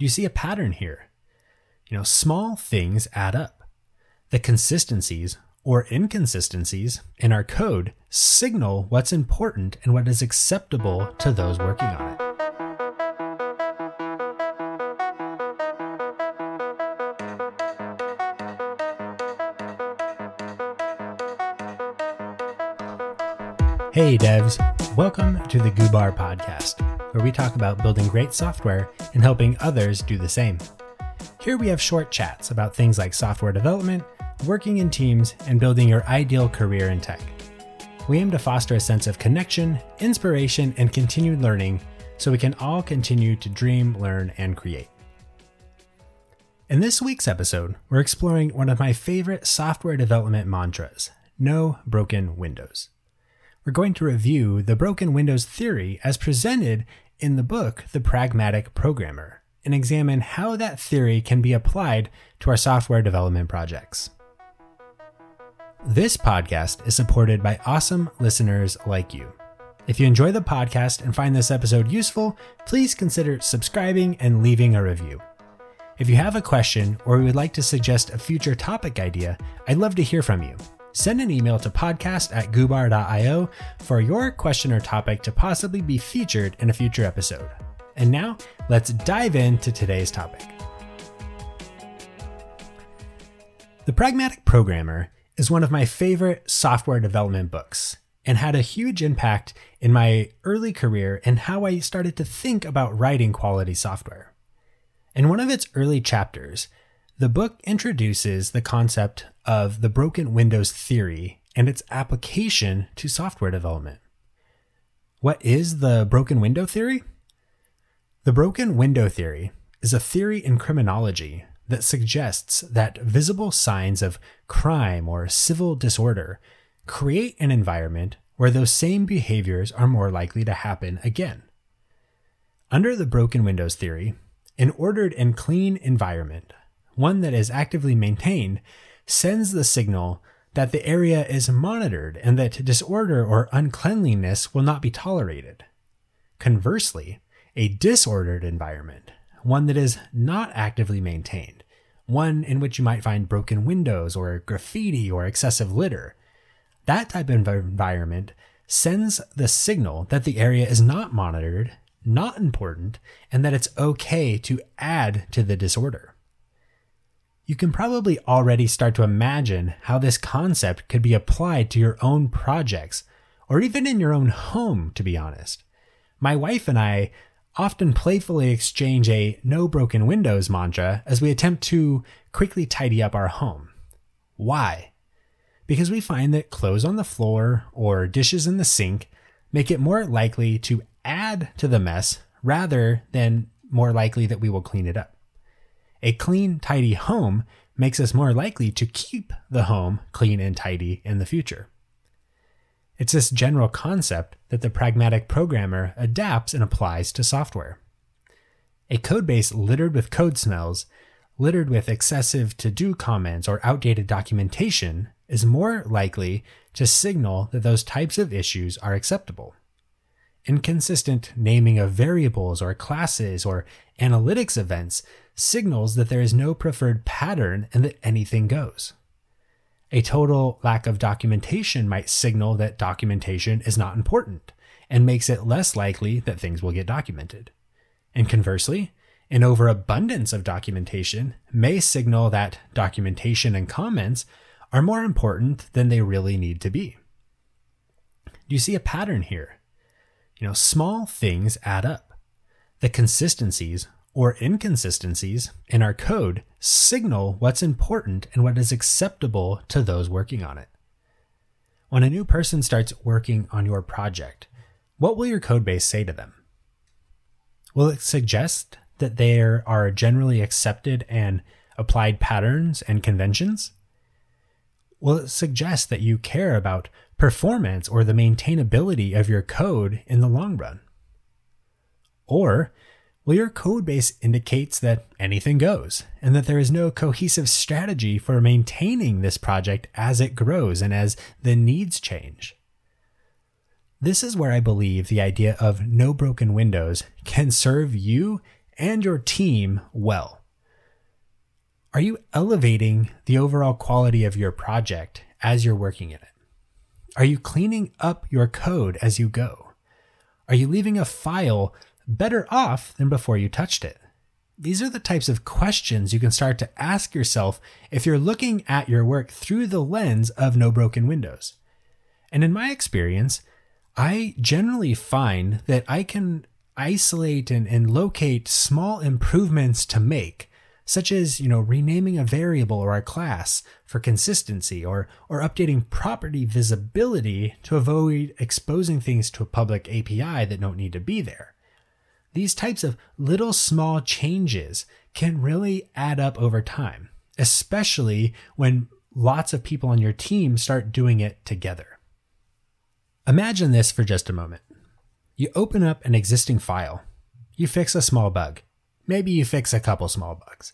Do you see a pattern here? You know, small things add up. The consistencies or inconsistencies in our code signal what's important and what is acceptable to those working on it. Hey devs, welcome to the Goobar podcast, where we talk about building great software and helping others do the same. Here we have short chats about things like software development, working in teams, and building your ideal career in tech. We aim to foster a sense of connection, inspiration, and continued learning so we can all continue to dream, learn, and create. In this week's episode, we're exploring one of my favorite software development mantras no broken windows we're going to review the broken windows theory as presented in the book The Pragmatic Programmer and examine how that theory can be applied to our software development projects. This podcast is supported by awesome listeners like you. If you enjoy the podcast and find this episode useful, please consider subscribing and leaving a review. If you have a question or would like to suggest a future topic idea, I'd love to hear from you send an email to podcast at goobar.io for your question or topic to possibly be featured in a future episode. And now, let's dive into today's topic. The Pragmatic Programmer is one of my favorite software development books and had a huge impact in my early career and how I started to think about writing quality software. In one of its early chapters, the book introduces the concept of the broken windows theory and its application to software development. What is the broken window theory? The broken window theory is a theory in criminology that suggests that visible signs of crime or civil disorder create an environment where those same behaviors are more likely to happen again. Under the broken windows theory, an ordered and clean environment one that is actively maintained, sends the signal that the area is monitored and that disorder or uncleanliness will not be tolerated. Conversely, a disordered environment, one that is not actively maintained, one in which you might find broken windows or graffiti or excessive litter, that type of environment sends the signal that the area is not monitored, not important, and that it's okay to add to the disorder you can probably already start to imagine how this concept could be applied to your own projects, or even in your own home, to be honest. My wife and I often playfully exchange a no broken windows mantra as we attempt to quickly tidy up our home. Why? Because we find that clothes on the floor or dishes in the sink make it more likely to add to the mess rather than more likely that we will clean it up. A clean, tidy home makes us more likely to keep the home clean and tidy in the future. It's this general concept that the pragmatic programmer adapts and applies to software. A codebase littered with code smells, littered with excessive to do comments or outdated documentation, is more likely to signal that those types of issues are acceptable. Inconsistent naming of variables or classes or analytics events signals that there is no preferred pattern and that anything goes. A total lack of documentation might signal that documentation is not important and makes it less likely that things will get documented. And conversely, an overabundance of documentation may signal that documentation and comments are more important than they really need to be. Do you see a pattern here? You know, small things add up. The consistencies or inconsistencies in our code signal what's important and what is acceptable to those working on it. When a new person starts working on your project, what will your code base say to them? Will it suggest that there are generally accepted and applied patterns and conventions? Will it suggest that you care about performance or the maintainability of your code in the long run? Or well, your code base indicates that anything goes and that there is no cohesive strategy for maintaining this project as it grows and as the needs change. This is where I believe the idea of no broken windows can serve you and your team well? Are you elevating the overall quality of your project as you're working in it? Are you cleaning up your code as you go? Are you leaving a file better off than before you touched it? These are the types of questions you can start to ask yourself if you're looking at your work through the lens of no broken windows. And in my experience, I generally find that I can isolate and, and locate small improvements to make such as you know renaming a variable or a class for consistency or or updating property visibility to avoid exposing things to a public API that don't need to be there. These types of little small changes can really add up over time, especially when lots of people on your team start doing it together. Imagine this for just a moment. You open up an existing file, you fix a small bug, maybe you fix a couple small bugs.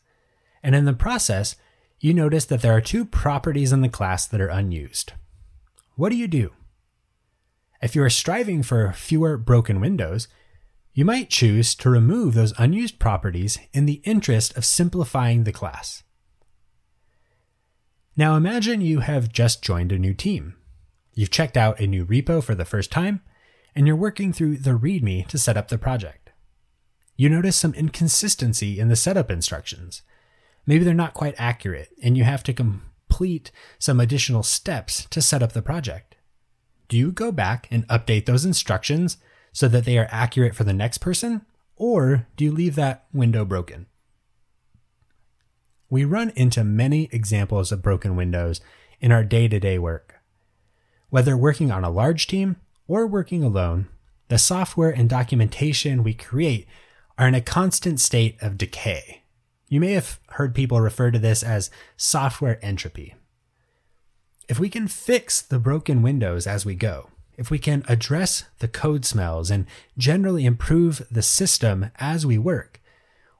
And in the process, you notice that there are two properties in the class that are unused. What do you do? If you are striving for fewer broken windows, you might choose to remove those unused properties in the interest of simplifying the class. Now imagine you have just joined a new team. You've checked out a new repo for the first time, and you're working through the README to set up the project. You notice some inconsistency in the setup instructions, maybe they're not quite accurate and you have to complete some additional steps to set up the project. Do you go back and update those instructions so that they are accurate for the next person? Or do you leave that window broken? We run into many examples of broken windows in our day to day work. Whether working on a large team or working alone, the software and documentation we create are in a constant state of decay. You may have heard people refer to this as software entropy. If we can fix the broken windows as we go, if we can address the code smells and generally improve the system as we work,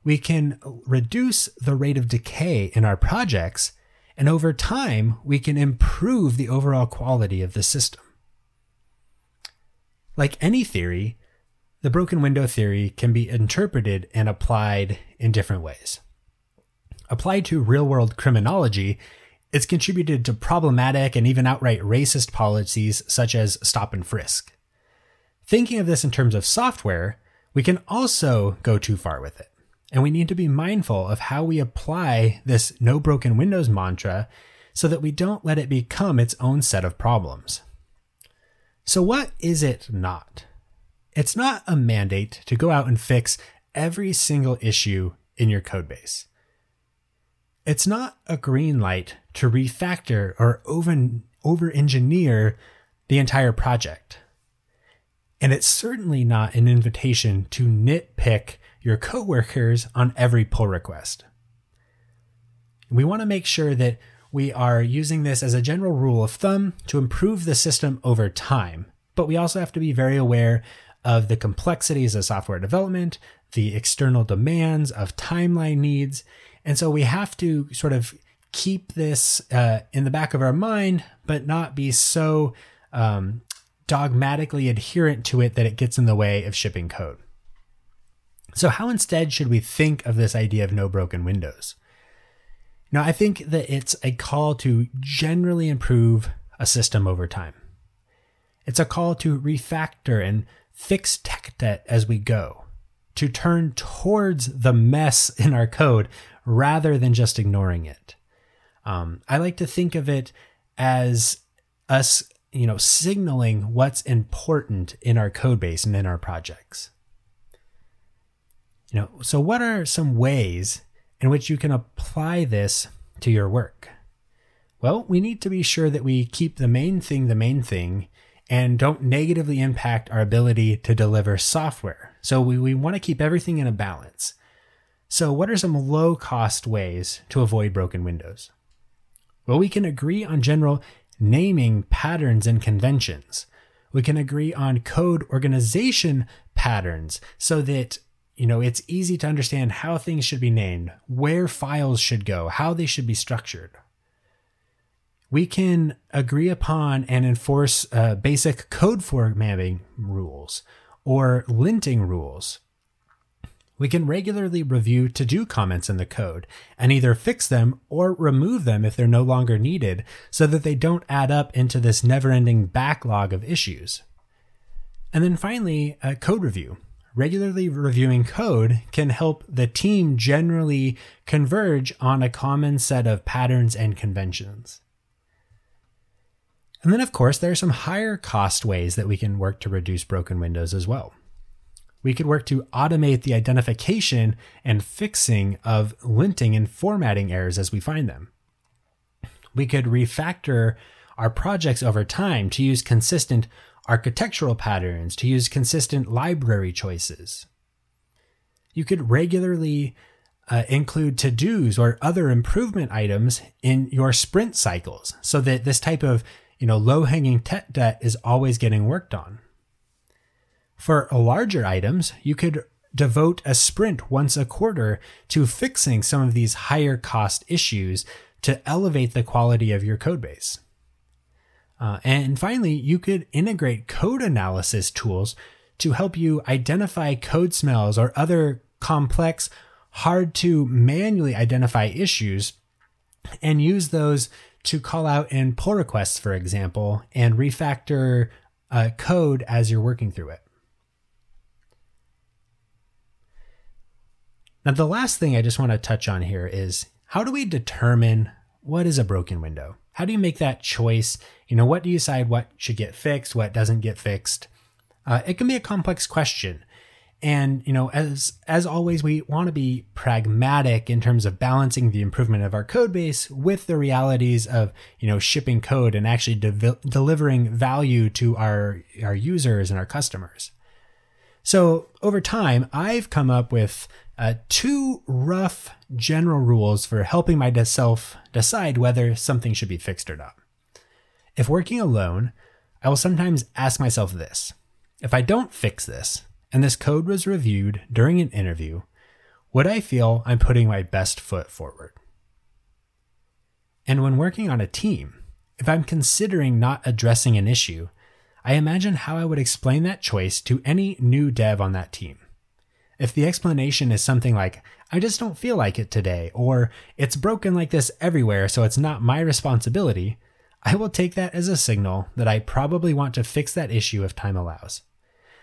we can reduce the rate of decay in our projects, and over time, we can improve the overall quality of the system. Like any theory, the broken window theory can be interpreted and applied in different ways. Applied to real world criminology, it's contributed to problematic and even outright racist policies such as stop and frisk. Thinking of this in terms of software, we can also go too far with it. And we need to be mindful of how we apply this no broken windows mantra so that we don't let it become its own set of problems. So, what is it not? It's not a mandate to go out and fix every single issue in your codebase. It's not a green light to refactor or over, engineer the entire project. And it's certainly not an invitation to nitpick your coworkers on every pull request. We want to make sure that we are using this as a general rule of thumb to improve the system over time. But we also have to be very aware of the complexities of software development, the external demands of timeline needs, and so we have to sort of keep this uh, in the back of our mind, but not be so um, dogmatically adherent to it that it gets in the way of shipping code. So, how instead should we think of this idea of no broken windows? Now, I think that it's a call to generally improve a system over time. It's a call to refactor and fix tech debt as we go, to turn towards the mess in our code rather than just ignoring it. Um, I like to think of it as us, you know, signaling what's important in our code base and in our projects. You know, so what are some ways in which you can apply this to your work? Well, we need to be sure that we keep the main thing the main thing and don't negatively impact our ability to deliver software. So we, we want to keep everything in a balance. So, what are some low cost ways to avoid broken windows? Well, we can agree on general naming patterns and conventions. We can agree on code organization patterns so that you know it's easy to understand how things should be named, where files should go, how they should be structured. We can agree upon and enforce uh, basic code formatting rules or linting rules We can regularly review to do comments in the code and either fix them or remove them if they're no longer needed so that they don't add up into this never ending backlog of issues. And then finally, code review. Regularly reviewing code can help the team generally converge on a common set of patterns and conventions. And then, of course, there are some higher cost ways that we can work to reduce broken windows as well. We could work to automate the identification and fixing of linting and formatting errors as we find them. We could refactor our projects over time to use consistent architectural patterns, to use consistent library choices. You could regularly uh, include to dos or other improvement items in your sprint cycles so that this type of you know, low hanging tech debt is always getting worked on. For larger items, you could devote a sprint once a quarter to fixing some of these higher cost issues to elevate the quality of your code base. Uh, and finally, you could integrate code analysis tools to help you identify code smells or other complex, hard to manually identify issues and use those to call out in pull requests, for example, and refactor uh, code as you're working through it. Now, the last thing I just want to touch on here is how do we determine what is a broken window? How do you make that choice? You know, what do you decide what should get fixed, what doesn't get fixed? Uh, it can be a complex question. And, you know, as, as always, we want to be pragmatic in terms of balancing the improvement of our code base with the realities of, you know, shipping code and actually de- delivering value to our, our users and our customers. So over time, I've come up with uh, two rough general rules for helping myself decide whether something should be fixed or not. If working alone, I will sometimes ask myself this if I don't fix this, and this code was reviewed during an interview, would I feel I'm putting my best foot forward? And when working on a team, if I'm considering not addressing an issue, I imagine how I would explain that choice to any new dev on that team. If the explanation is something like, I just don't feel like it today, or it's broken like this everywhere, so it's not my responsibility, I will take that as a signal that I probably want to fix that issue if time allows.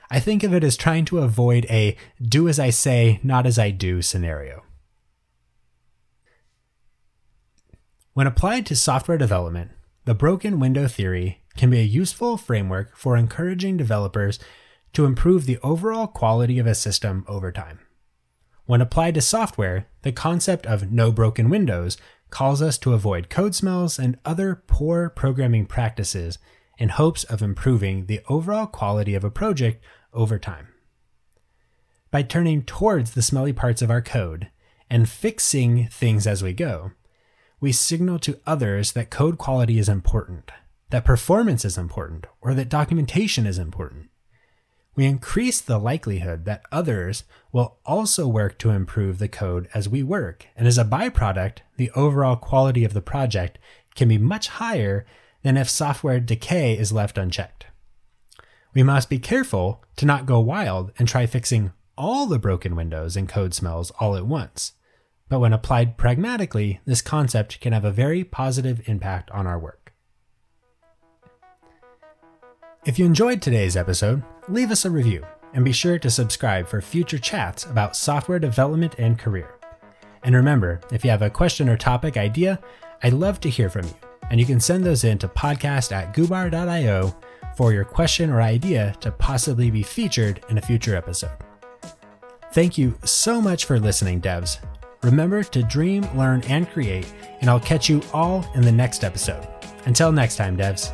I think of it as trying to avoid a do as I say, not as I do scenario. When applied to software development, the broken window theory can be a useful framework for encouraging developers to improve the overall quality of a system over time. When applied to software, the concept of no broken windows calls us to avoid code smells and other poor programming practices in hopes of improving the overall quality of a project over time. By turning towards the smelly parts of our code and fixing things as we go, we signal to others that code quality is important, that performance is important, or that documentation is important. We increase the likelihood that others will also work to improve the code as we work, and as a byproduct, the overall quality of the project can be much higher than if software decay is left unchecked. We must be careful to not go wild and try fixing all the broken windows and code smells all at once. But when applied pragmatically, this concept can have a very positive impact on our work. If you enjoyed today's episode, leave us a review and be sure to subscribe for future chats about software development and career. And remember, if you have a question or topic idea, I'd love to hear from you, and you can send those in to podcast at goobar.io for your question or idea to possibly be featured in a future episode. Thank you so much for listening, devs. Remember to dream, learn, and create, and I'll catch you all in the next episode. Until next time, devs.